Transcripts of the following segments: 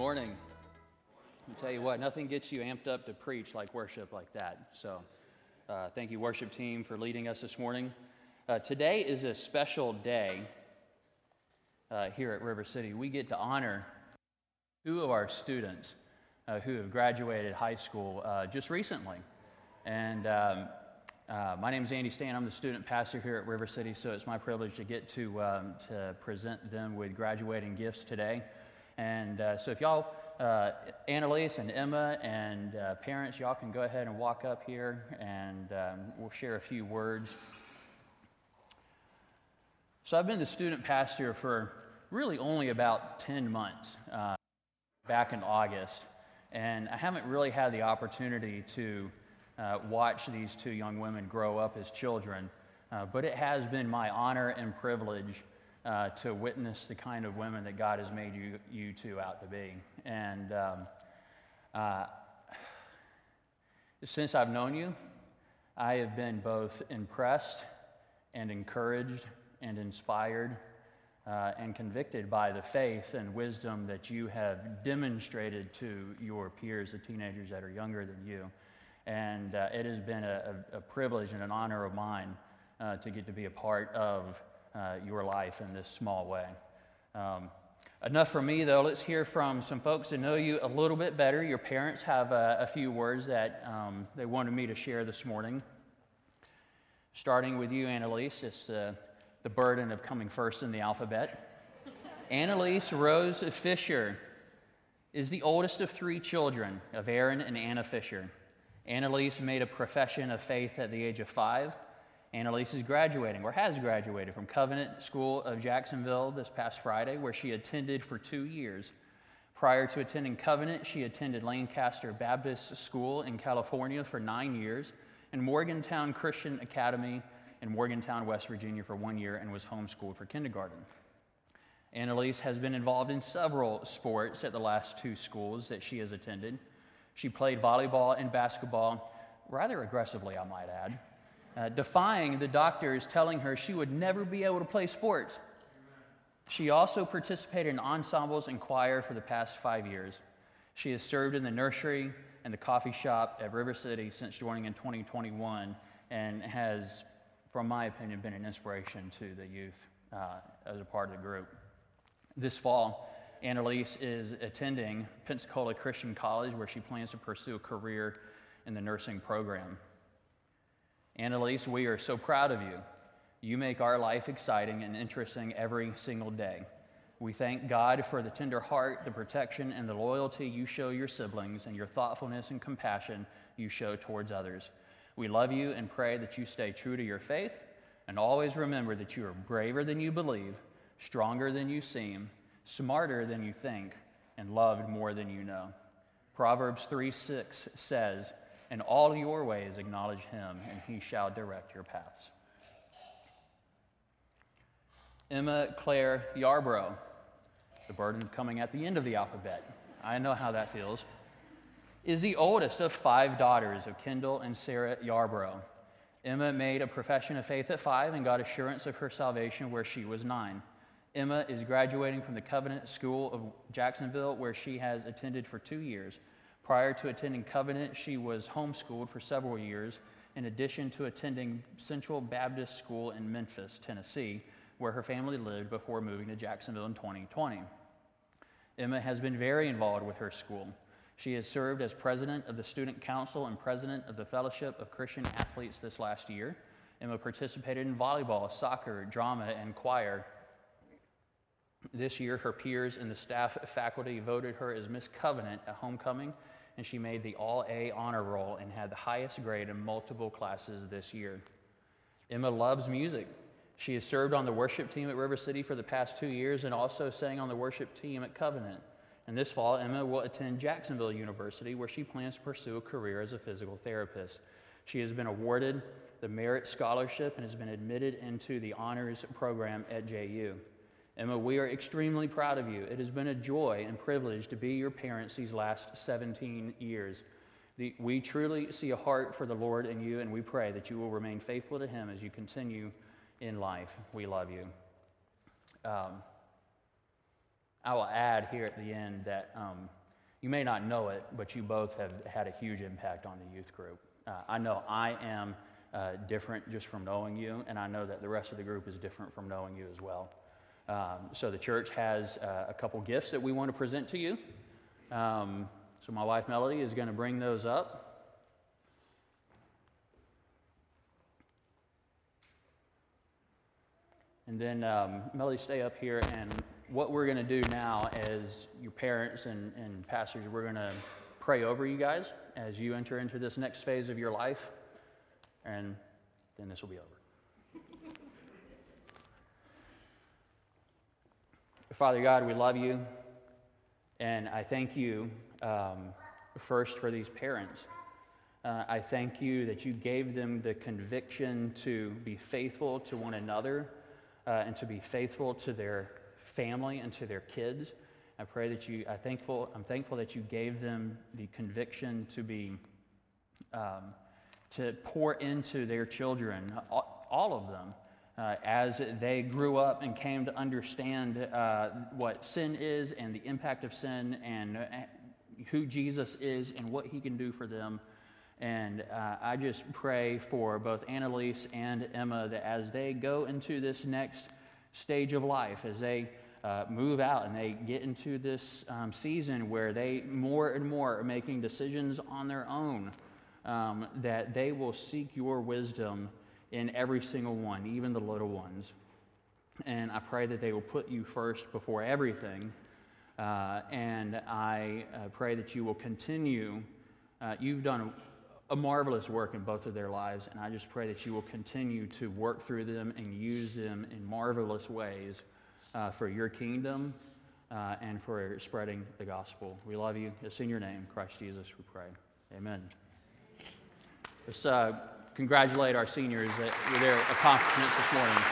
morning. I'll tell you what, nothing gets you amped up to preach like worship like that. So, uh, thank you, worship team, for leading us this morning. Uh, today is a special day uh, here at River City. We get to honor two of our students uh, who have graduated high school uh, just recently. And um, uh, my name is Andy Stan. I'm the student pastor here at River City, so it's my privilege to get to, um, to present them with graduating gifts today. And uh, so if y'all, uh, Annalise and Emma and uh, parents, y'all can go ahead and walk up here and um, we'll share a few words. So I've been the student pastor for really only about 10 months uh, back in August. And I haven't really had the opportunity to uh, watch these two young women grow up as children. Uh, but it has been my honor and privilege uh, to witness the kind of women that God has made you, you two out to be. And um, uh, since I've known you, I have been both impressed and encouraged and inspired uh, and convicted by the faith and wisdom that you have demonstrated to your peers, the teenagers that are younger than you. And uh, it has been a, a, privilege and an honor of mine uh, to get to be a part of uh, your life in this small way. Um, enough for me, though. Let's hear from some folks that know you a little bit better. Your parents have a, a few words that um, they wanted me to share this morning. Starting with you, Annalise, it's uh, the burden of coming first in the alphabet. Annalise Rose Fisher is the oldest of three children of Aaron and Anna Fisher. Annalise made a profession of faith at the age of five Annalise is graduating, or has graduated, from Covenant School of Jacksonville this past Friday, where she attended for two years. Prior to attending Covenant, she attended Lancaster Baptist School in California for nine years, and Morgantown Christian Academy in Morgantown, West Virginia for one year, and was homeschooled for kindergarten. Annalise has been involved in several sports at the last two schools that she has attended. She played volleyball and basketball rather aggressively, I might add uh, defying the doctors telling her she would never be able to play sports. She also participated in ensembles and choir for the past five years. She has served in the nursery and the coffee shop at River City since joining in 2021 and has, from my opinion, been an inspiration to the youth uh, as a part of the group. This fall, Annalise is attending Pensacola Christian College where she plans to pursue a career in the nursing program. Annalise, we are so proud of you. You make our life exciting and interesting every single day. We thank God for the tender heart, the protection, and the loyalty you show your siblings and your thoughtfulness and compassion you show towards others. We love you and pray that you stay true to your faith and always remember that you are braver than you believe, stronger than you seem, smarter than you think, and loved more than you know. Proverbs 3 6 says, in all your ways, acknowledge him, and he shall direct your paths. Emma Claire Yarbrough, the burden coming at the end of the alphabet. I know how that feels. Is the oldest of five daughters of Kendall and Sarah Yarbrough. Emma made a profession of faith at five and got assurance of her salvation where she was nine. Emma is graduating from the Covenant School of Jacksonville, where she has attended for two years. Prior to attending Covenant, she was homeschooled for several years, in addition to attending Central Baptist School in Memphis, Tennessee, where her family lived before moving to Jacksonville in 2020. Emma has been very involved with her school. She has served as president of the Student Council and president of the Fellowship of Christian Athletes this last year. Emma participated in volleyball, soccer, drama, and choir. This year, her peers and the staff faculty voted her as Miss Covenant at homecoming and she made the all A honor roll and had the highest grade in multiple classes this year. Emma loves music. She has served on the worship team at River City for the past two years and also sang on the worship team at Covenant. And this fall, Emma will attend Jacksonville University, where she plans to pursue a career as a physical therapist. She has been awarded the Merit Scholarship and has been admitted into the honors program at JU. Emma, we are extremely proud of you. It has been a joy and privilege to be your parents these last 17 years. The, we truly see a heart for the Lord in you, and we pray that you will remain faithful to Him as you continue in life. We love you. Um, I will add here at the end that um, you may not know it, but you both have had a huge impact on the youth group. Uh, I know I am uh, different just from knowing you, and I know that the rest of the group is different from knowing you as well. Um, so the church has uh, a couple gifts that we want to present to you. Um, so my wife Melody is going to bring those up. And then um, Melody, stay up here. And what we're going to do now as your parents and, and pastors, we're going to pray over you guys as you enter into this next phase of your life. And then this will be over. Father God, we love you. And I thank you um, first for these parents. Uh, I thank you that you gave them the conviction to be faithful to one another uh, and to be faithful to their family and to their kids. I pray that you, I thankful, I'm thankful that you gave them the conviction to be, um, to pour into their children, all, all of them, uh, as they grew up and came to understand uh, what sin is and the impact of sin and uh, who Jesus is and what he can do for them. And uh, I just pray for both Annalise and Emma that as they go into this next stage of life, as they uh, move out and they get into this um, season where they more and more are making decisions on their own, um, that they will seek your wisdom in every single one, even the little ones. And I pray that they will put you first before everything. Uh, and I uh, pray that you will continue. Uh, you've done a marvelous work in both of their lives, and I just pray that you will continue to work through them and use them in marvelous ways uh, for your kingdom uh, and for spreading the gospel. We love you. It's in your name, Christ Jesus, we pray. Amen. Let's uh, congratulate our seniors with their accomplishments this morning.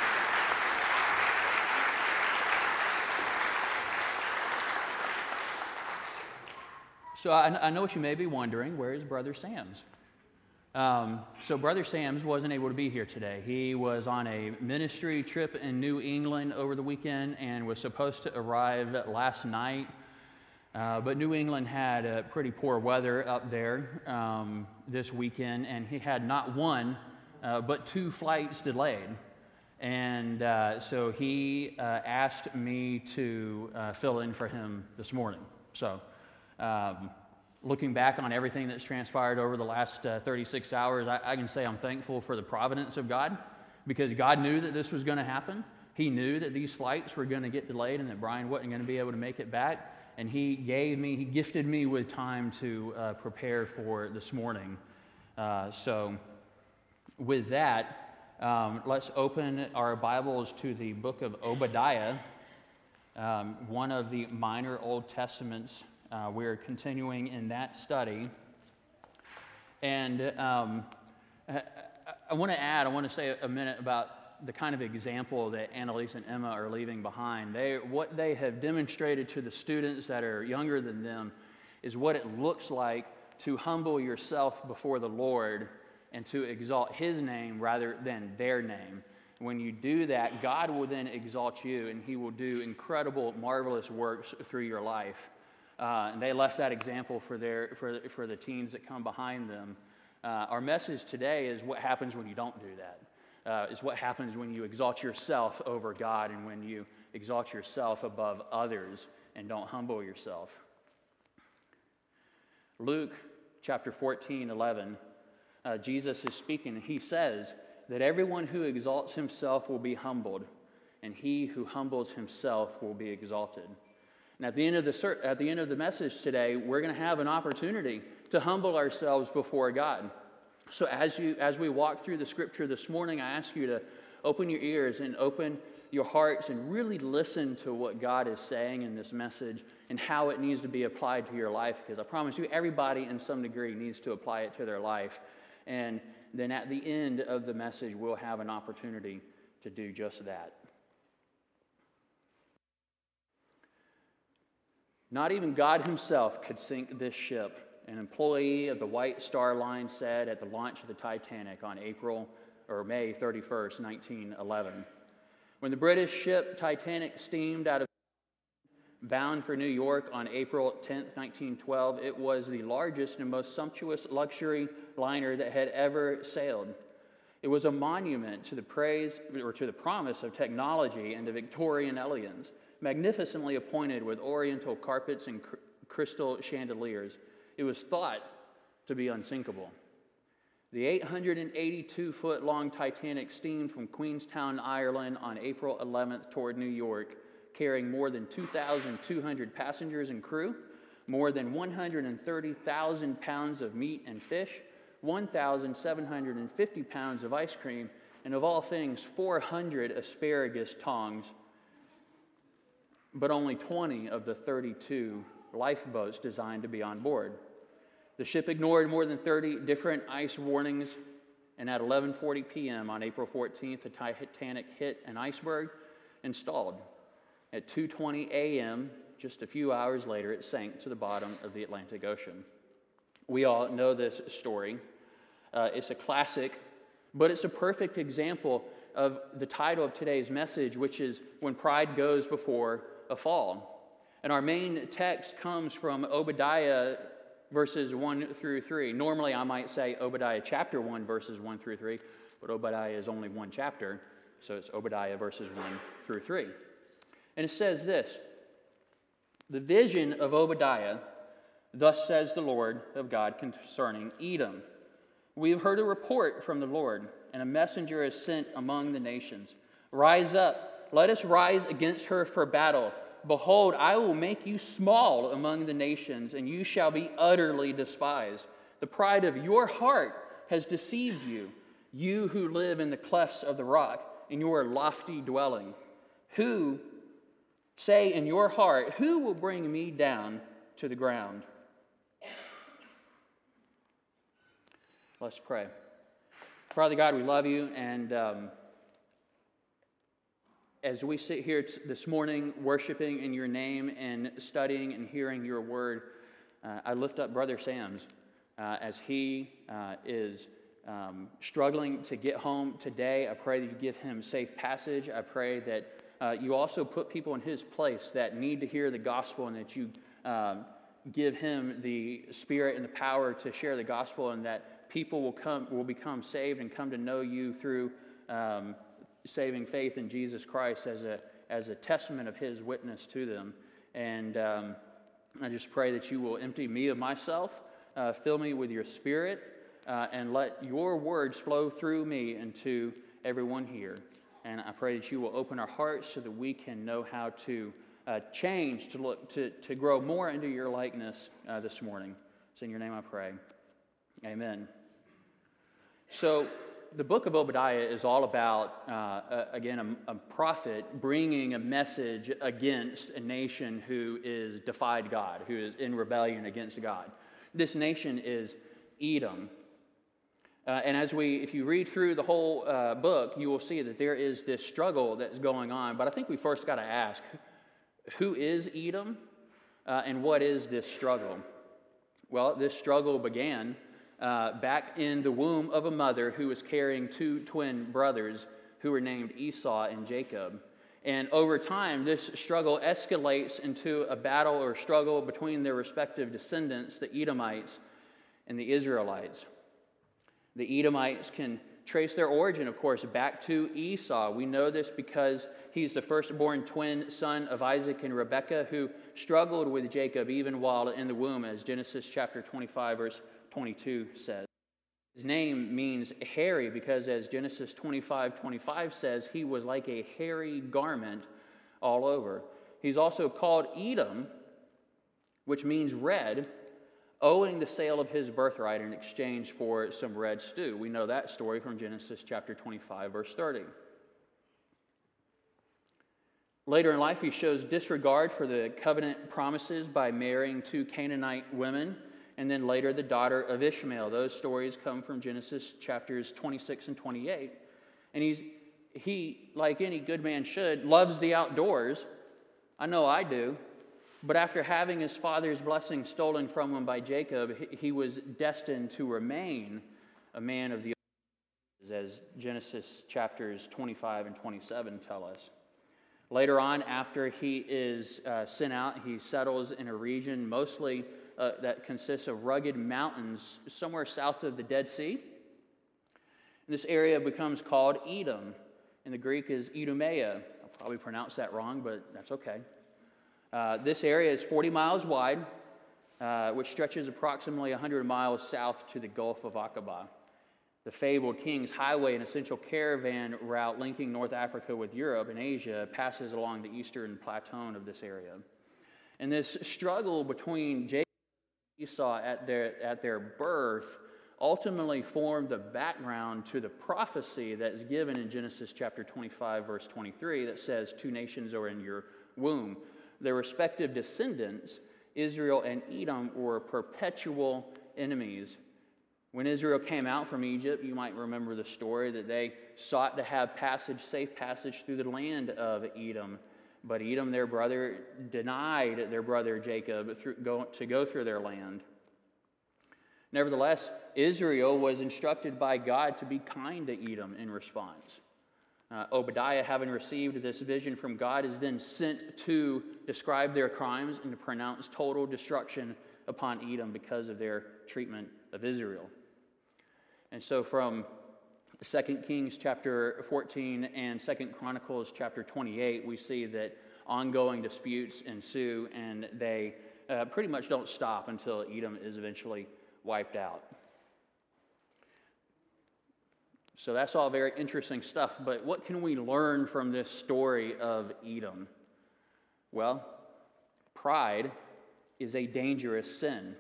So I, I know what you may be wondering where is Brother Sam's? Um, so, Brother Sam's wasn't able to be here today. He was on a ministry trip in New England over the weekend and was supposed to arrive last night. Uh, but New England had pretty poor weather up there um, this weekend, and he had not one, uh, but two flights delayed. And uh, so he uh, asked me to uh, fill in for him this morning. So, um, looking back on everything that's transpired over the last uh, 36 hours, I, I, can say I'm thankful for the providence of God because God knew that this was going to happen. He knew that these flights were going to get delayed and that Brian wasn't going to be able to make it back. And He gave me, He gifted me with time to uh, prepare for this morning. Uh, so, with that, um, let's open our Bibles to the book of Obadiah, um, one of the minor Old Testaments uh, we're continuing in that study. And um, I, I want to add, I want to say a minute about the kind of example that Annalise and Emma are leaving behind. They, what they have demonstrated to the students that are younger than them is what it looks like to humble yourself before the Lord and to exalt His name rather than their name. When you do that, God will then exalt you and He will do incredible, marvelous works through your life. Uh, and they left that example for, their, for, for the teens that come behind them. Uh, our message today is what happens when you don't do that. Uh, is what happens when you exalt yourself over God and when you exalt yourself above others and don't humble yourself. Luke chapter 14, 11, uh, Jesus is speaking. He says that everyone who exalts himself will be humbled, and he who humbles himself will be exalted. And at the end of the, at the, end of the message today, we're going to have an opportunity to humble ourselves before God. So as, you, as we walk through the scripture this morning, I ask you to open your ears and open your hearts and really listen to what God is saying in this message and how it needs to be applied to your life. Because I promise you, everybody in some degree needs to apply it to their life. And then at the end of the message, we'll have an opportunity to do just that. Not even God himself could sink this ship, an employee of the White Star Line said at the launch of the Titanic on April or May 31st, 1911. When the British ship Titanic steamed out of Bound for New York on April 10, 1912, it was the largest and most sumptuous luxury liner that had ever sailed. It was a monument to the praise or to the promise of technology and the Victorian elegance, magnificently appointed with oriental carpets and cr- crystal chandeliers. It was thought to be unsinkable. The 882 foot long Titanic steamed from Queenstown, Ireland on April 11th toward New York, carrying more than 2,200 passengers and crew, more than 130,000 pounds of meat and fish, 1,750 pounds of ice cream, and of all things, 400 asparagus tongs. But only 20 of the 32 lifeboats designed to be on board. The ship ignored more than 30 different ice warnings, and at 11:40 p.m. on April 14th, the Titanic hit an iceberg and stalled. At 2:20 a.m., just a few hours later, it sank to the bottom of the Atlantic Ocean. We all know this story. Uh, it's a classic, but it's a perfect example of the title of today's message, which is When Pride Goes Before a Fall. And our main text comes from Obadiah verses 1 through 3. Normally, I might say Obadiah chapter 1, verses 1 through 3, but Obadiah is only one chapter, so it's Obadiah verses 1 through 3. And it says this The vision of Obadiah, thus says the Lord of God concerning Edom. We have heard a report from the Lord, and a messenger is sent among the nations. Rise up, let us rise against her for battle. Behold, I will make you small among the nations, and you shall be utterly despised. The pride of your heart has deceived you, you who live in the clefts of the rock, in your lofty dwelling. Who say in your heart, Who will bring me down to the ground? Let's pray. Father God, we love you, and um, as we sit here this morning worshiping in your name and studying and hearing your word, uh, I lift up Brother Sam's uh, as he uh, is um, struggling to get home today. I pray that you give him safe passage. I pray that uh, you also put people in his place that need to hear the gospel and that you um, give him the spirit and the power to share the gospel and that people will come will become saved and come to know you through um, saving faith in Jesus Christ as a, as a testament of his witness to them. And um, I just pray that you will empty me of myself, uh, fill me with your spirit, uh, and let your words flow through me into everyone here. And I pray that you will open our hearts so that we can know how to uh, change, to, look, to, to grow more into your likeness uh, this morning. So, in your name I pray. Amen. So, the book of Obadiah is all about, uh, again, a, a, prophet bringing a message against a nation who is defied God, who is in rebellion against God. This nation is Edom. Uh, and as we, if you read through the whole uh, book, you will see that there is this struggle that's going on. But I think we first got to ask who is Edom uh, and what is this struggle? Well, this struggle began uh, back in the womb of a mother who was carrying two twin brothers who were named Esau and Jacob. And over time, this struggle escalates into a battle or struggle between their respective descendants, the Edomites and the Israelites. The Edomites can trace their origin, of course, back to Esau. We know this because he's the firstborn twin son of Isaac and Rebekah who struggled with Jacob even while in the womb, as Genesis chapter 25, verse 22 says. His name means hairy because, as Genesis 25 25 says, he was like a hairy garment all over. He's also called Edom, which means red, owing the sale of his birthright in exchange for some red stew. We know that story from Genesis chapter 25, verse 30. Later in life, he shows disregard for the covenant promises by marrying two Canaanite women and then later the daughter of Ishmael. Those stories come from Genesis chapters 26 and 28. And he's, he, like any good man should, loves the outdoors. I know I do. But after having his father's blessing stolen from him by Jacob, he was destined to remain a man of the as Genesis chapters 25 and 27 tell us. Later on, after he is uh, sent out, he settles in a region mostly uh, that consists of rugged mountains somewhere south of the Dead Sea. This area becomes called Edom. In the Greek is Idumea. I'll probably pronounce that wrong, but that's okay. Uh, this area is 40 miles wide, uh, which stretches approximately 100 miles south to the Gulf of Aqaba. The fabled King's Highway, an essential caravan route linking North Africa with Europe and Asia, passes along the eastern plateau of this area. And this struggle between Jacob and Esau at their, at their birth ultimately formed the background to the prophecy that's given in Genesis chapter 25, verse 23, that says, Two nations are in your womb. Their respective descendants, Israel and Edom, were perpetual enemies. When Israel came out from Egypt, you might remember the story that they sought to have passage, safe passage through the land of Edom. But Edom, their brother, denied their brother Jacob to go through their land. Nevertheless, Israel was instructed by God to be kind to Edom in response. Uh, Obadiah, having received this vision from God, is then sent to describe their crimes and to pronounce total destruction upon Edom because of their treatment of Israel. And so, from 2 Kings chapter 14 and 2 Chronicles chapter 28, we see that ongoing disputes ensue and they uh, pretty much don't stop until Edom is eventually wiped out. So that's all very interesting stuff, but what can we learn from this story of Edom? Well, pride is a dangerous sin.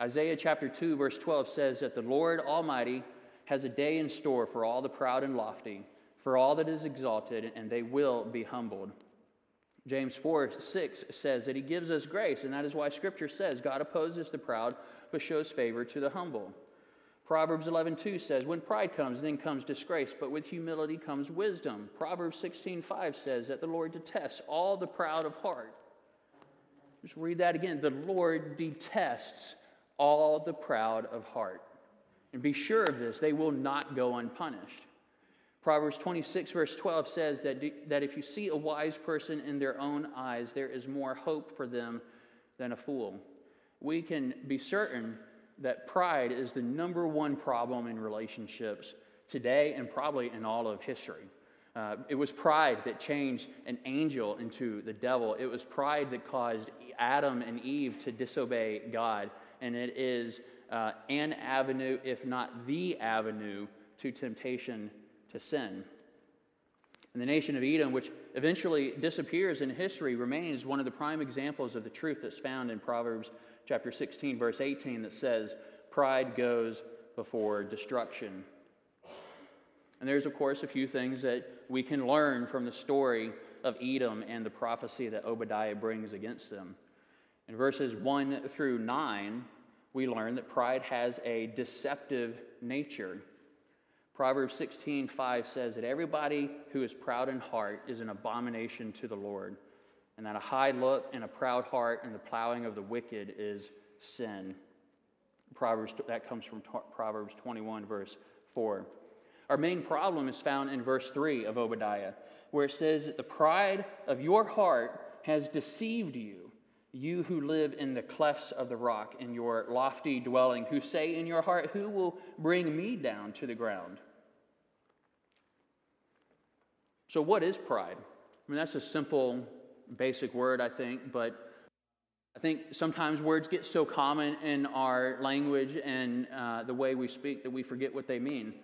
Isaiah chapter 2, verse 12 says that the Lord Almighty has a day in store for all the proud and lofty, for all that is exalted, and they will be humbled. James 4 6 says that he gives us grace, and that is why Scripture says God opposes the proud, but shows favor to the humble. Proverbs 11:2 says, "When pride comes, then comes disgrace, but with humility comes wisdom." Proverbs 16:5 says that the Lord detests all the proud of heart. Just read that again. The Lord detests all the proud of heart. And be sure of this, they will not go unpunished. Proverbs 26, verse 12 says that, that if you see a wise person in their own eyes, there is more hope for them than a fool we can be certain that pride is the number one problem in relationships today and probably in all of history. Uh, it was pride that changed an angel into the devil. It was pride that caused Adam and Eve to disobey God. And it is uh, an avenue, if not the avenue, to temptation to sin. And the nation of Edom, which eventually disappears in history, remains one of the prime examples of the truth that's found in Proverbs chapter 16, verse 18, that says, Pride goes before destruction. And there's, of course, a few things that we can learn from the story of Edom and the prophecy that Obadiah brings against them. In verses 1 through 9, we learn that pride has a deceptive nature. Proverbs 16:5 says that everybody who is proud in heart is an abomination to the Lord and that a high look and a proud heart and the plowing of the wicked is sin. Proverbs, that comes from Proverbs 21, verse 4. Our main problem is found in verse 3 of Obadiah, where it says that the pride of your heart has deceived you, you who live in the clefts of the rock, in your lofty dwelling, who say in your heart, Who will bring me down to the ground? So, what is pride? I mean, that's a simple basic word, I think, but I think sometimes words get so common in our language and uh, the way we speak that we forget what they mean.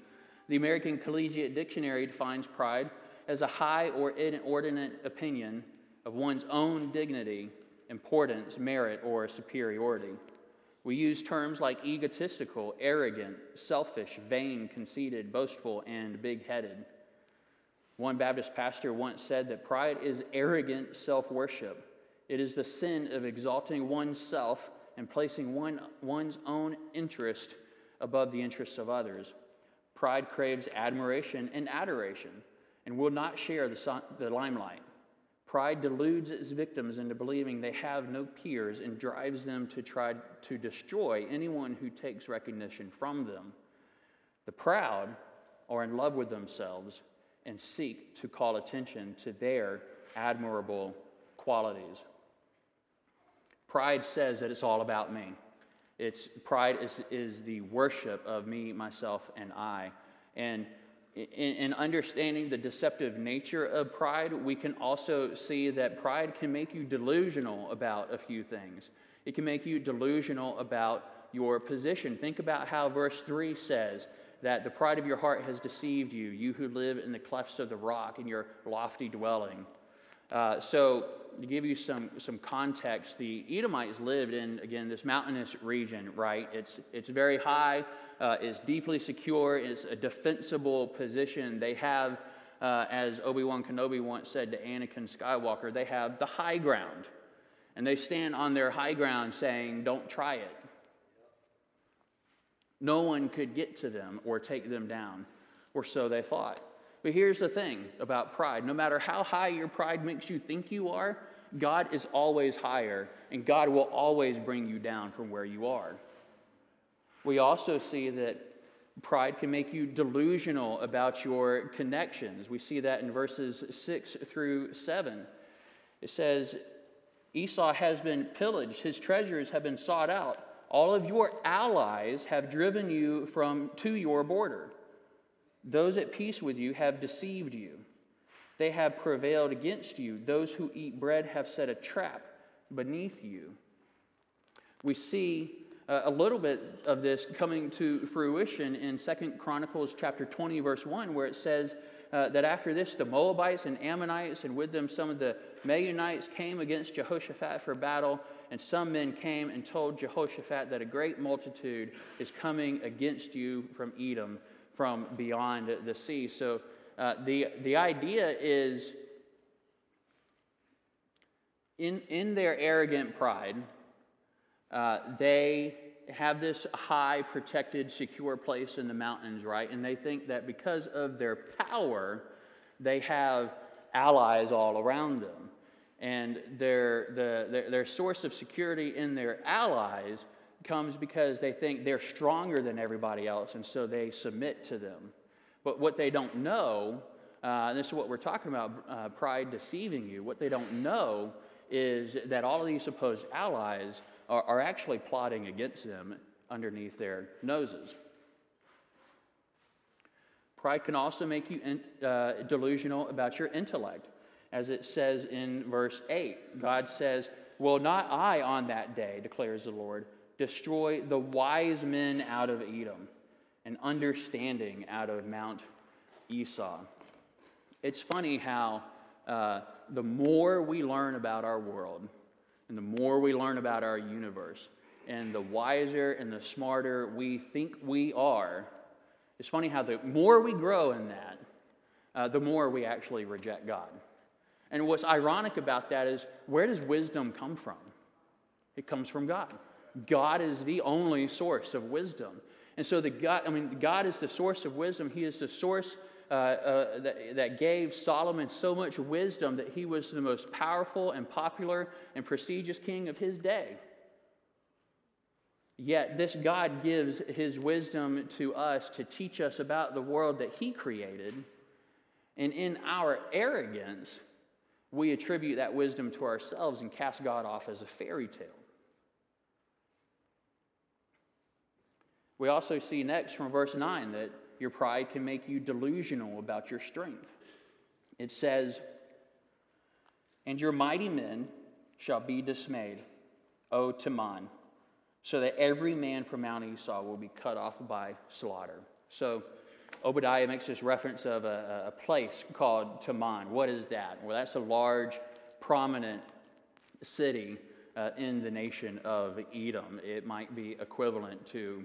The American Collegiate Dictionary defines pride as a high or inordinate opinion of one's own dignity, importance, merit, or superiority. We use terms like egotistical, arrogant, selfish, vain, conceited, boastful, and big headed. One Baptist pastor once said that pride is arrogant self worship. It is the sin of exalting oneself and placing one, one's own interest above the interests of others. Pride craves admiration and adoration and will not share the, the limelight. Pride deludes its victims into believing they have no peers and drives them to try to destroy anyone who takes recognition from them. The proud are in love with themselves and seek to call attention to their admirable qualities. Pride says that it's all about me. It's pride is, is the worship of me, myself, and I. And in, understanding the deceptive nature of pride, we can also see that pride can make you delusional about a few things. It can make you delusional about your position. Think about how verse 3 says that the pride of your heart has deceived you, you who live in the clefts of the rock in your lofty dwelling. Uh, so, to give you some, some context, the Edomites lived in, again, this mountainous region, right? It's, it's very high, uh, it's deeply secure, it's a defensible position. They have, uh, as Obi Wan Kenobi once said to Anakin Skywalker, they have the high ground. And they stand on their high ground saying, Don't try it. No one could get to them or take them down, or so they thought. But here's the thing about pride no matter how high your pride makes you think you are, God is always higher, and God will always bring you down from where you are. We also see that pride can make you delusional about your connections. We see that in verses 6 through 7. It says, Esau has been pillaged, his treasures have been sought out. All of your allies have driven you from to your border. Those at peace with you have deceived you. They have prevailed against you. Those who eat bread have set a trap beneath you. We see uh, a little bit of this coming to fruition in Second Chronicles chapter 20 verse 1 where it says uh, that after this the Moabites and Ammonites and with them some of the Meunites came against Jehoshaphat for battle and some men came and told Jehoshaphat that a great multitude is coming against you from Edom, from beyond the sea. So uh, the, the idea is in, in their arrogant pride, uh, they have this high, protected, secure place in the mountains, right? And they think that because of their power, they have allies all around them and their, the, their, their source of security in their allies comes because they think they're stronger than everybody else, and so they submit to them. But what they don't know, uh, and this is what we're talking about uh, pride deceiving you, what they don't know is that all of these supposed allies are, are actually plotting against them underneath their noses. Pride can also make you in, uh, delusional about your intellect as it says in verse 8. God says, Will not I on that day, declares the Lord, destroy the wise men out of Edom and understanding out of Mount Esau? It's funny how uh, the more we learn about our world and the more we learn about our universe, and the wiser and the smarter we think we are, it's funny how the more we grow in that, uh, the more we actually reject God. And what's ironic about that is where does wisdom come from? It comes from God. God is the only source of wisdom. And so the God, I mean, God is the source of wisdom. He is the source uh, uh, that, that gave Solomon so much wisdom that he was the most powerful and popular and prestigious king of his day. Yet this God gives his wisdom to us to teach us about the world that he created. And in our arrogance, we attribute that wisdom to ourselves and cast God off as a fairy tale. We also see next from verse 9 that your pride can make you delusional about your strength. It says, And your mighty men shall be dismayed, O Teman, so that every man from Mount Esau will be cut off by slaughter. So, Obadiah makes this reference of a, a place called Teman. What is that? Well, that's a large, prominent city uh, in the nation of Edom. It might be equivalent to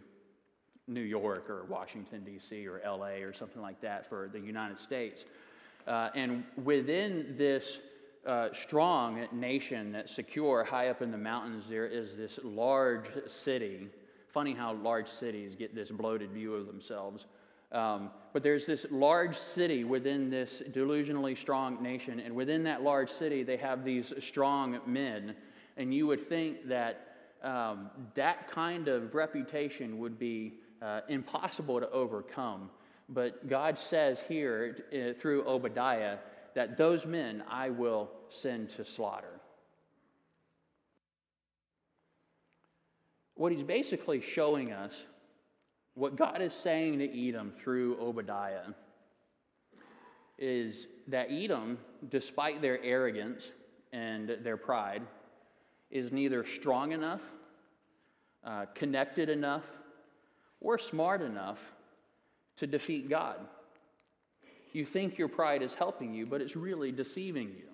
New York or Washington, D.C., or L.A., or something like that for the United States. Uh, and within this uh, strong nation that's secure high up in the mountains, there is this large city. Funny how large cities get this bloated view of themselves. Um, but there's this large city within this delusionally strong nation, and within that large city, they have these strong men. And you would think that um, that kind of reputation would be uh, impossible to overcome. But God says here uh, through Obadiah that those men I will send to slaughter. What he's basically showing us, what God is saying to Edom through Obadiah, is that Edom, despite their arrogance and their pride, is neither strong enough, uh, connected enough, or smart enough to defeat God. You think your pride is helping you, but it's really deceiving you.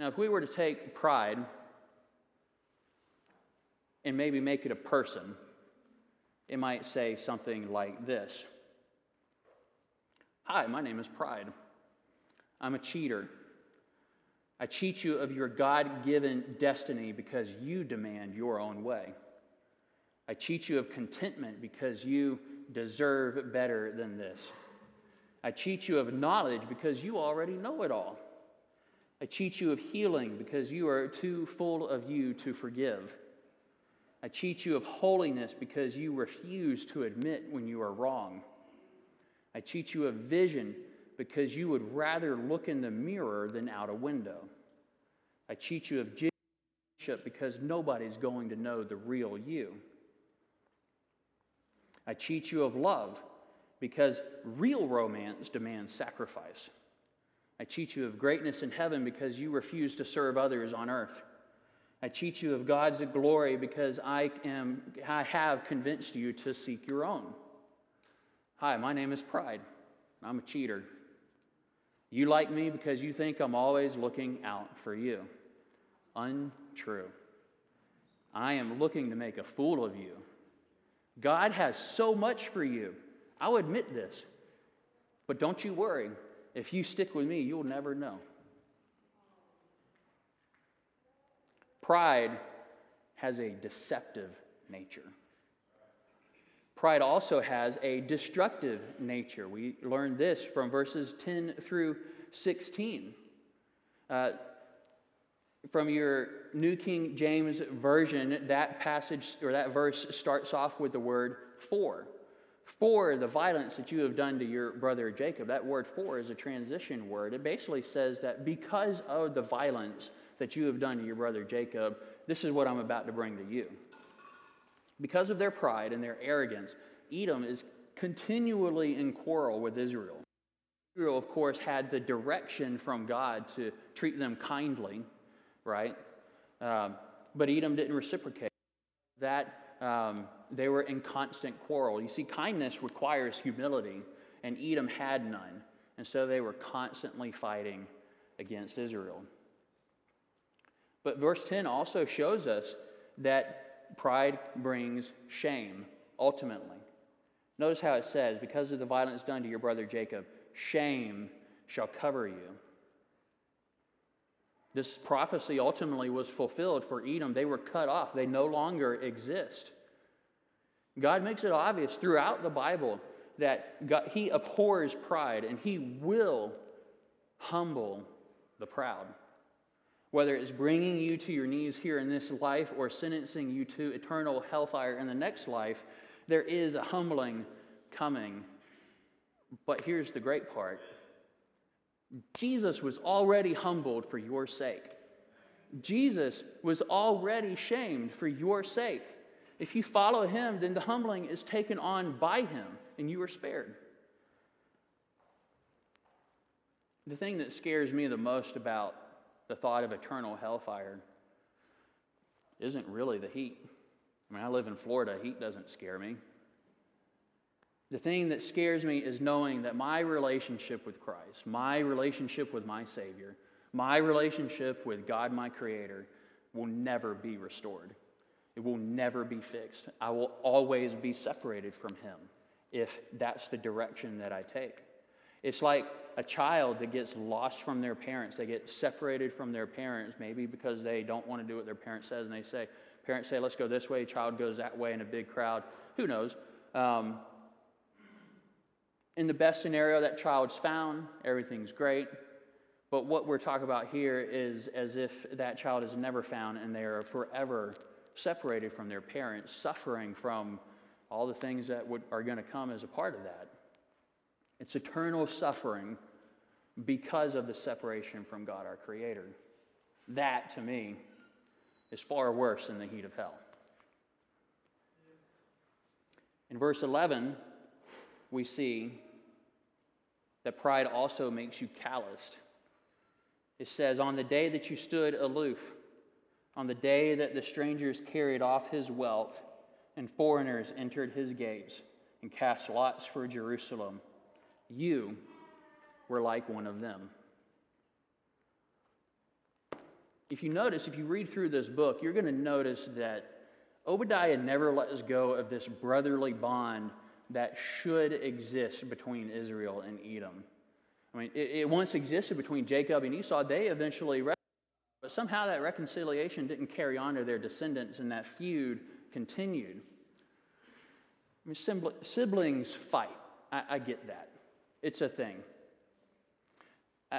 Now, if we were to take pride and maybe make it a person, it might say something like this Hi, my name is Pride. I'm a cheater. I cheat you of your God given destiny because you demand your own way. I cheat you of contentment because you deserve better than this. I cheat you of knowledge because you already know it all. I cheat you of healing because you are too full of you to forgive. I cheat you of holiness because you refuse to admit when you are wrong. I cheat you of vision because you would rather look in the mirror than out a window. I cheat you of because nobody's going to know the real you. I cheat you of love because real romance demands sacrifice. I cheat you of greatness in heaven because you refuse to serve others on earth. I cheat you of God's glory because I, am, I have convinced you to seek your own. Hi, my name is Pride. I'm a cheater. You like me because you think I'm always looking out for you. Untrue. I am looking to make a fool of you God has so much for you. I'll admit this. But don't you worry. If you stick with me, you'll never know. Pride has a deceptive nature. Pride also has a destructive nature. We learn this from verses 10 through 16. Uh, from your New King James Version, that passage or that verse starts off with the word for. For the violence that you have done to your brother Jacob. That word for is a transition word. It basically says that because of the violence that you have done to your brother Jacob, this is what I'm about to bring to you. Because of their pride and their arrogance, Edom is continually in quarrel with Israel. Israel, of course, had the direction from God to treat them kindly right? Um, but Edom didn't reciprocate. That um, they were in constant quarrel. You see, kindness requires humility, and Edom had none. And so they were constantly fighting against Israel. But verse 10 also shows us that pride brings shame, ultimately. Notice how it says, Because of the violence done to your brother Jacob, shame shall cover you. This prophecy ultimately was fulfilled for Edom. They were cut off, they no longer exist. God makes it obvious throughout the Bible that God, He abhors pride and He will humble the proud. Whether it's bringing you to your knees here in this life or sentencing you to eternal hellfire in the next life, there is a humbling coming. But here's the great part Jesus was already humbled for your sake. Jesus was already shamed for your sake. If you follow him, then the humbling is taken on by him and you are spared. The thing that scares me the most about the thought of eternal hellfire isn't really the heat. I mean, I live in Florida, heat doesn't scare me. The thing that scares me is knowing that my relationship with Christ, my relationship with my Savior, my relationship with God, my Creator, will never be restored. It will never be fixed. I will always be separated from Him if that's the direction that I take. It's like a child that gets lost from their parents. They get separated from their parents, maybe because they don't want to do what their parent says, and they say, parents say, let's go this way, child goes that way in a big crowd. Who knows? Um, in the best scenario, that child's found, everything's great. But what we're talking about here is as if that child is never found and they are forever separated from their parents, suffering from all the things that would, are going to come as a part of that. It's eternal suffering because of the separation from God our Creator. That, to me, is far worse than the heat of hell. In verse 11, we see that pride also makes you calloused. It says, On the day that you stood aloof, on the day that the strangers carried off his wealth and foreigners entered his gates and cast lots for Jerusalem, you were like one of them. If you notice, if you read through this book, you're going to notice that Obadiah never lets go of this brotherly bond that should exist between Israel and Edom. I mean, it, it once existed between Jacob and Esau. They eventually, but somehow that reconciliation didn't carry on to their descendants, and that feud continued. I mean, siblings fight. I, I get that. It's a thing.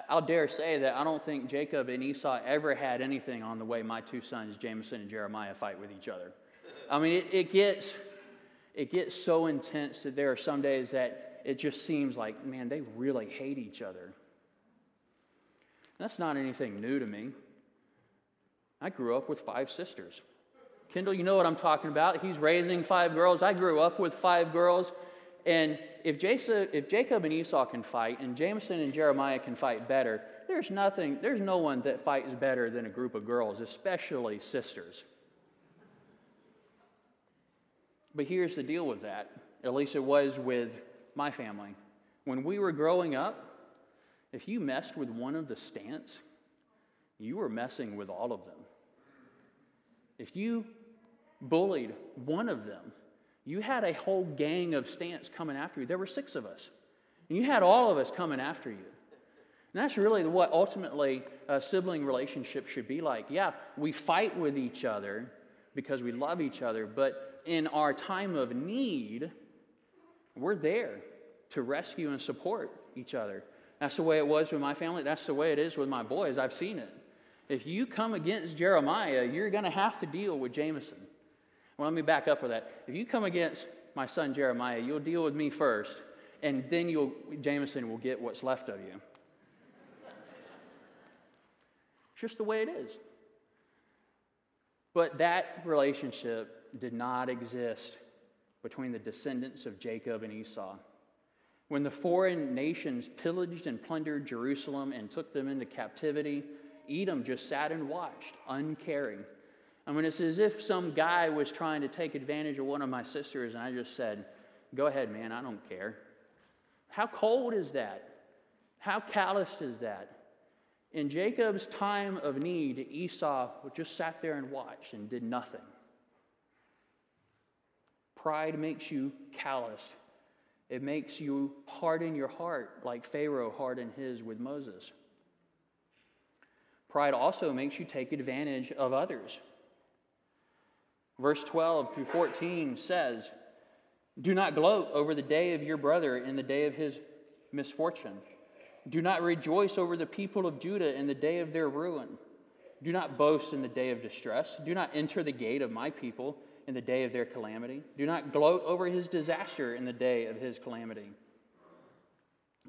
I'll dare say that I don't think Jacob and Esau ever had anything on the way my two sons, Jameson and Jeremiah, fight with each other. I mean, it, it, gets, it gets so intense that there are some days that it just seems like, man, they really hate each other. That's not anything new to me. I grew up with five sisters. Kendall, you know what I'm talking about. He's raising five girls. I grew up with five girls. And if, Jason, if Jacob and Esau can fight, and Jameson and Jeremiah can fight better, there's nothing, there's no one that fights better than a group of girls, especially sisters. But here's the deal with that. At least it was with my family. When we were growing up, if you messed with one of the Stants, you were messing with all of them. If you bullied one of them, you had a whole gang of Stants coming after you. There were six of us. And you had all of us coming after you. And that's really what ultimately a sibling relationship should be like. Yeah, we fight with each other because we love each other, but in our time of need, we're there to rescue and support each other. That's the way it was with my family. That's the way it is with my boys. I've seen it. If you come against Jeremiah, you're going to have to deal with Jameson. Well, let me back up with that. If you come against my son Jeremiah, you'll deal with me first, and then you'll, Jameson will get what's left of you. It's just the way it is. But that relationship did not exist between the descendants of Jacob and Esau. When the foreign nations pillaged and plundered Jerusalem and took them into captivity, Edom just sat and watched, uncaring. I mean, it's as if some guy was trying to take advantage of one of my sisters, and I just said, Go ahead, man, I don't care. How cold is that? How calloused is that? In Jacob's time of need, Esau just sat there and watched and did nothing. Pride makes you callous. It makes you harden your heart like Pharaoh hardened his with Moses. Pride also makes you take advantage of others. Verse 12 through 14 says, Do not gloat over the day of your brother in the day of his misfortune. Do not rejoice over the people of Judah in the day of their ruin. Do not boast in the day of distress. Do not enter the gate of my people in the day of their calamity. Do not gloat over his disaster in the day of his calamity.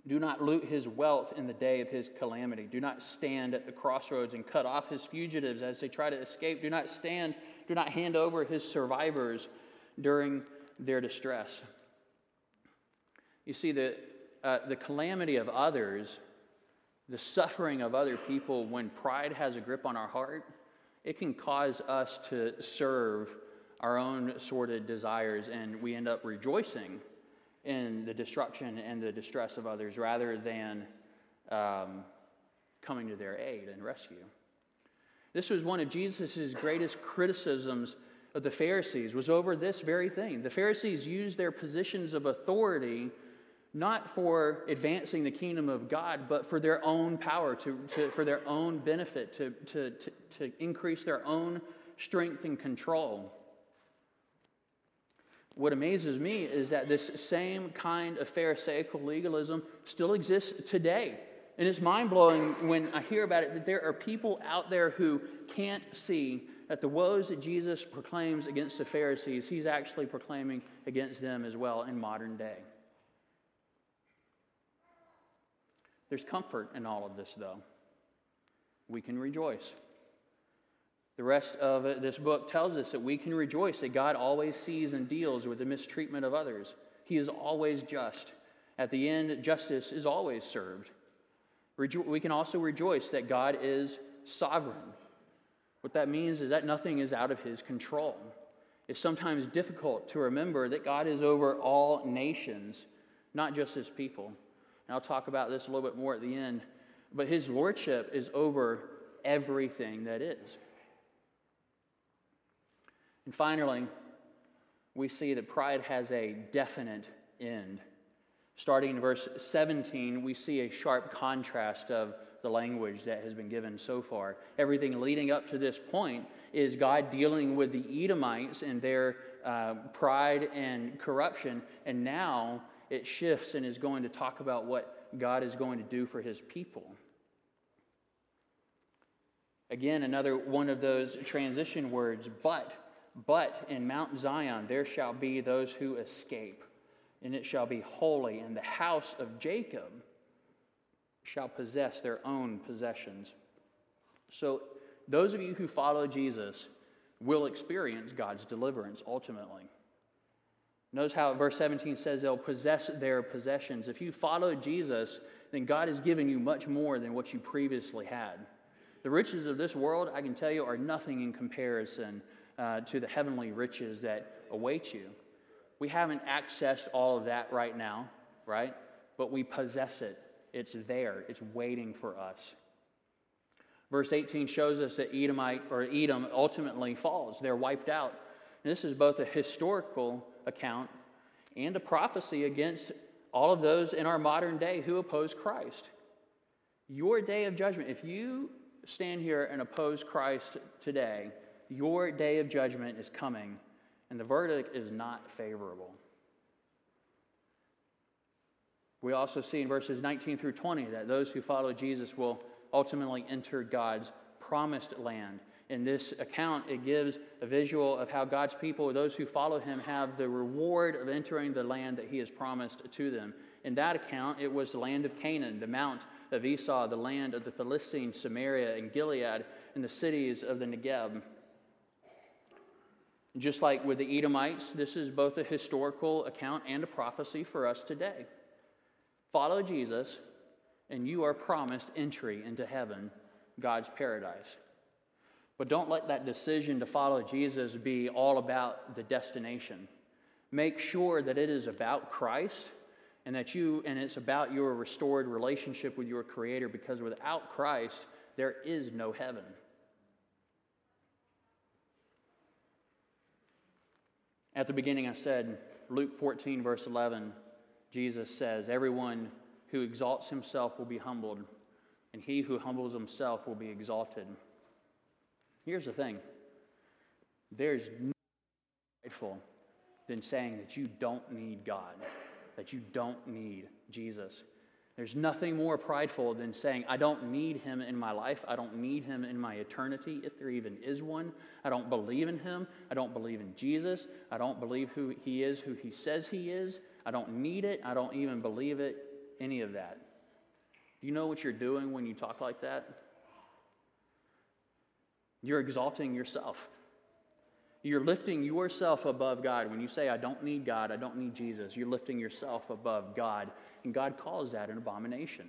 Do not loot his wealth in the day of his calamity. Do not stand at the crossroads and cut off his fugitives as they try to escape. Do not stand, do not hand over his survivors during their distress. You see, the, uh, the calamity of others, the suffering of other people, when pride has a grip on our heart, it can cause us to serve our own sordid desires, and we end up rejoicing in the destruction and the distress of others rather than um, coming to their aid and rescue. This was one of Jesus' greatest criticisms of the Pharisees was over this very thing. The Pharisees used their positions of authority not for advancing the kingdom of God, but for their own power, to, to, for their own benefit, to, to, to, to increase their own strength and control what amazes me is that this same kind of Pharisaical legalism still exists today. And it's mind blowing when I hear about it that there are people out there who can't see that the woes that Jesus proclaims against the Pharisees, he's actually proclaiming against them as well in modern day. There's comfort in all of this, though. We can rejoice. The rest of this book tells us that we can rejoice that God always sees and deals with the mistreatment of others. He is always just. At the end, justice is always served. We can also rejoice that God is sovereign. What that means is that nothing is out of his control. It's sometimes difficult to remember that God is over all nations, not just his people. And I'll talk about this a little bit more at the end. But his lordship is over everything that is. And finally, we see that pride has a definite end. Starting in verse 17, we see a sharp contrast of the language that has been given so far. Everything leading up to this point is God dealing with the Edomites and their uh, pride and corruption, and now it shifts and is going to talk about what God is going to do for his people. Again, another one of those transition words, but. But in Mount Zion there shall be those who escape and it shall be holy, and the house of Jacob shall possess their own possessions. So, those of you who follow Jesus will experience God's deliverance ultimately. Notice how verse 17 says they'll possess their possessions. If you follow Jesus, then God has given you much more than what you previously had. The riches of this world, I can tell you, are nothing in comparison uh, to the heavenly riches that await you. We haven't accessed all of that right now, right? But we possess it. It's there, it's waiting for us. Verse 18 shows us that Edomite or Edom ultimately falls. They're wiped out. And this is both a historical account and a prophecy against all of those in our modern day who oppose Christ. Your day of judgment, if you stand here and oppose Christ today, your day of judgment is coming and the verdict is not favorable. We also see in verses 19 through 20 that those who follow Jesus will ultimately enter God's promised land. In this account, it gives a visual of how God's people, those who follow him, have the reward of entering the land that he has promised to them. In that account, it was the land of Canaan, the mount of Esau, the land of the Philistines, Samaria, and Gilead, and the cities of the Negeb. Just like with the Edomites, this is both a historical account and a prophecy for us today. Follow Jesus, and you are promised entry into heaven, God's paradise. But don't let that decision to follow Jesus be all about the destination. Make sure that it is about Christ and that you and it's about your restored relationship with your creator because without Christ there is no heaven. At the beginning, I said, Luke 14, verse 11, Jesus says, Everyone who exalts himself will be humbled, and he who humbles himself will be exalted. Here's the thing there's no prideful than saying that you don't need God, that you don't need Jesus. There's nothing more prideful than saying, I don't need him in my life. I don't need him in my eternity, if there even is one. I don't believe in him. I don't believe in Jesus. I don't believe who he is, who he says he is. I don't need it. I don't even believe it, any of that. Do you know what you're doing when you talk like that? You're exalting yourself. You're lifting yourself above God. When you say, I don't need God, I don't need Jesus, you're lifting yourself above God and God calls that an abomination.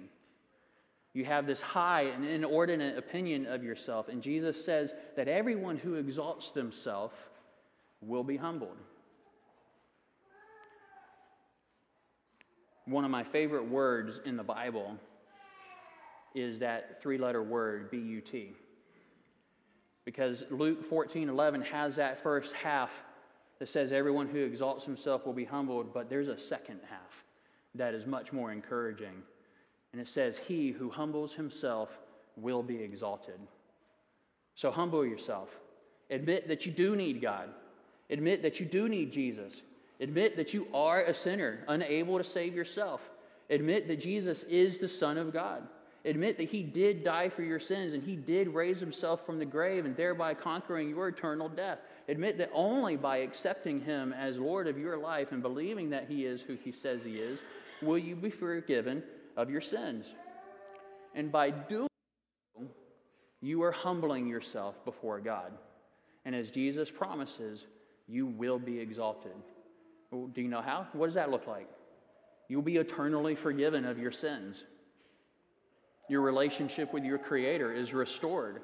You have this high and inordinate opinion of yourself, and Jesus says that everyone who exalts themselves will be humbled. One of my favorite words in the Bible is that three letter word, B U T. Because Luke 14 11 has that first half that says, Everyone who exalts himself will be humbled, but there's a second half that is much more encouraging. And it says, He who humbles himself will be exalted. So humble yourself. Admit that you do need God. Admit that you do need Jesus. Admit that you are a sinner, unable to save yourself. Admit that Jesus is the Son of God. Admit that He did die for your sins and He did raise Himself from the grave and thereby conquering your eternal death. Admit that only by accepting Him as Lord of your life and believing that He is who He says He is will you be forgiven of your sins. And by doing so, you are humbling yourself before God. And as Jesus promises, you will be exalted. Do you know how? What does that look like? You'll be eternally forgiven of your sins. Your relationship with your Creator is restored,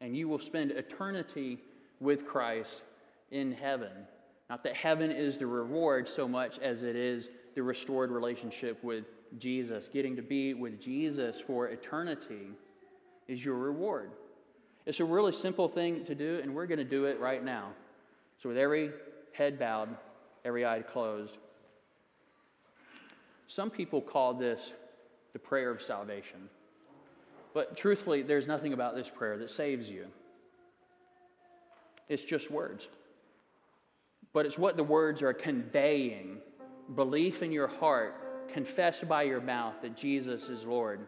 and you will spend eternity with Christ in heaven. Not that heaven is the reward so much as it is the restored relationship with Jesus. Getting to be with Jesus for eternity is your reward. It's a really simple thing to do, and we're going to do it right now. So, with every head bowed, every eye closed, some people call this the prayer of salvation. But truthfully, there's nothing about this prayer that saves you. It's just words but it's what the words are conveying belief in your heart, confess by your mouth that Jesus is Lord.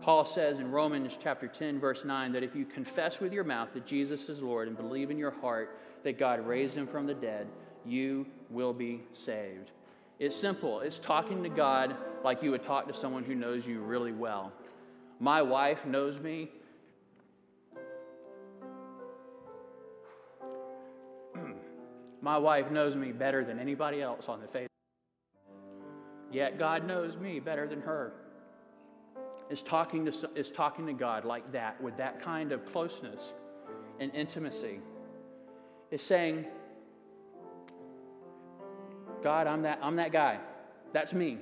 Paul says in Romans chapter 10, verse 9, that if you confess with your mouth that Jesus is Lord and believe in your heart that God raised him from the dead, you will be saved. It's simple. It's talking to God like you would talk to someone who knows you really well. My wife knows me My wife knows me better than anybody else on the face. Yet God knows me better than her. Is talking to is talking to God like that with that kind of closeness and intimacy. Is saying, God, I'm that I'm that guy. That's me.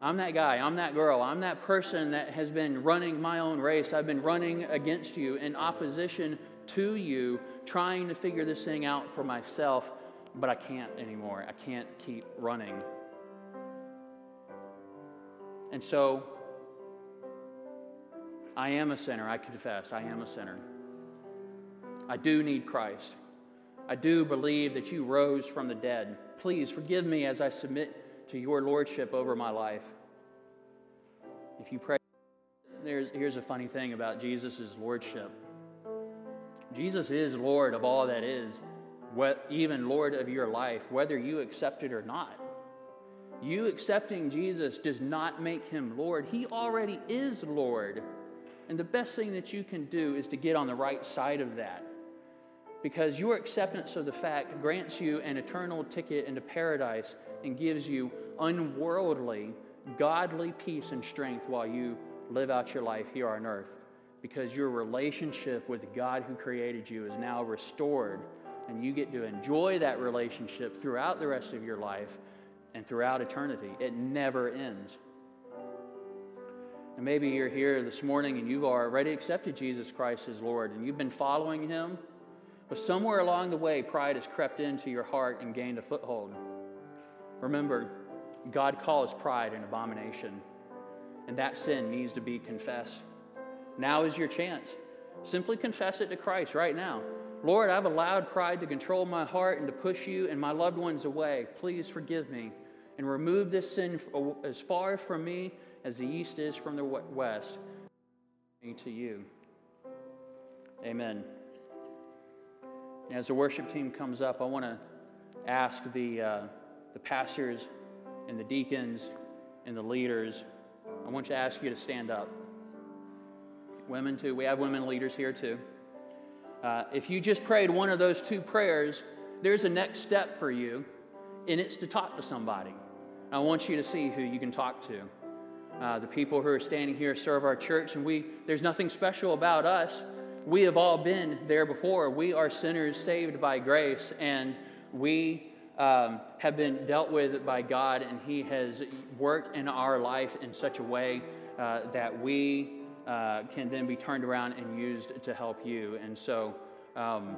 I'm that guy. I'm that girl. I'm that person that has been running my own race. I've been running against you in opposition to you, trying to figure this thing out for myself, but I can't anymore. I can't keep running. And so, I am a sinner. I confess, I am a sinner. I do need Christ. I do believe that you rose from the dead. Please forgive me as I submit to your lordship over my life. If you pray, there's, here's a funny thing about Jesus' lordship. Jesus is Lord of all that is, what, even Lord of your life, whether you accept it or not. You accepting Jesus does not make him Lord. He already is Lord. And the best thing that you can do is to get on the right side of that. Because your acceptance of the fact grants you an eternal ticket into paradise and gives you unworldly, godly peace and strength while you live out your life here on earth because your relationship with God who created you is now restored, and you get to enjoy that relationship throughout the rest of your life and throughout eternity. It never ends. And maybe you're here this morning and you've already accepted Jesus Christ as Lord and you've been following Him, but somewhere along the way, pride has crept into your heart and gained a foothold. Remember, God calls pride an abomination, and that sin needs to be confessed. Now is your chance. Simply confess it to Christ right now. Lord, I've allowed pride to control my heart and to push you and my loved ones away. Please forgive me and remove this sin as far from me as the east is from the west. To you. Amen. As the worship team comes up, I want to ask the, uh, the pastors and the deacons and the leaders, I want to ask you to stand up women too. We have women leaders here too. Uh, if you just prayed one of those two prayers, there's a next step for you, and it's to talk to somebody. I want you to see who you can talk to. Uh, the people who are standing here serve our church, and we there's nothing special about us. We have all been there before. We are sinners saved by grace, and we um, have been dealt with by God, and He has worked in our life in such a way uh, that we uh, can then be turned around and used to help you. And so, um,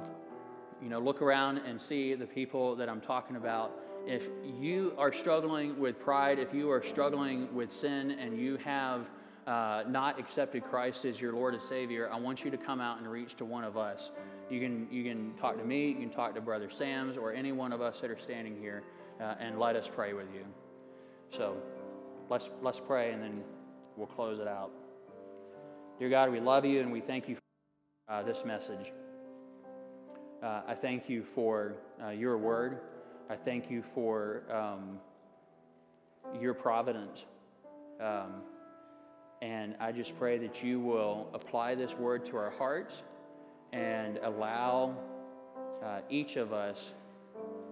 you know, look around and see the people that I'm talking about. If you are struggling with pride, if you are struggling with sin, and you have uh, not accepted Christ as your Lord and Savior, I want you to come out and reach to one of us. You can you can talk to me, you can talk to Brother Sam's, or any one of us that are standing here, uh, and let us pray with you. So, let's let's pray, and then we'll close it out. Dear God, we love you and we thank you for uh, this message. Uh, I thank you for uh, your word. I thank you for um, your providence. Um, And I just pray that you will apply this word to our hearts and allow uh, each of us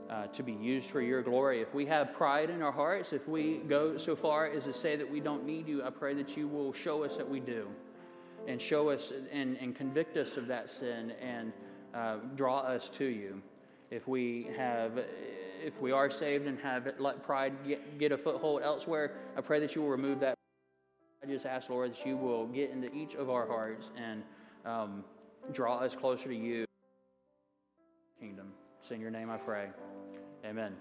uh, to be used for your glory. If we have pride in our hearts, if we go so far as to say that we don't need you, I pray that you will show us that we do and show us and, and convict us of that sin and uh, draw us to you. If we have, if we are saved and have let pride get, get a foothold elsewhere, I pray that you will remove that. I just ask, Lord, that you will get into each of our hearts and um, draw us closer to you. Kingdom. It's in your name I pray. Amen.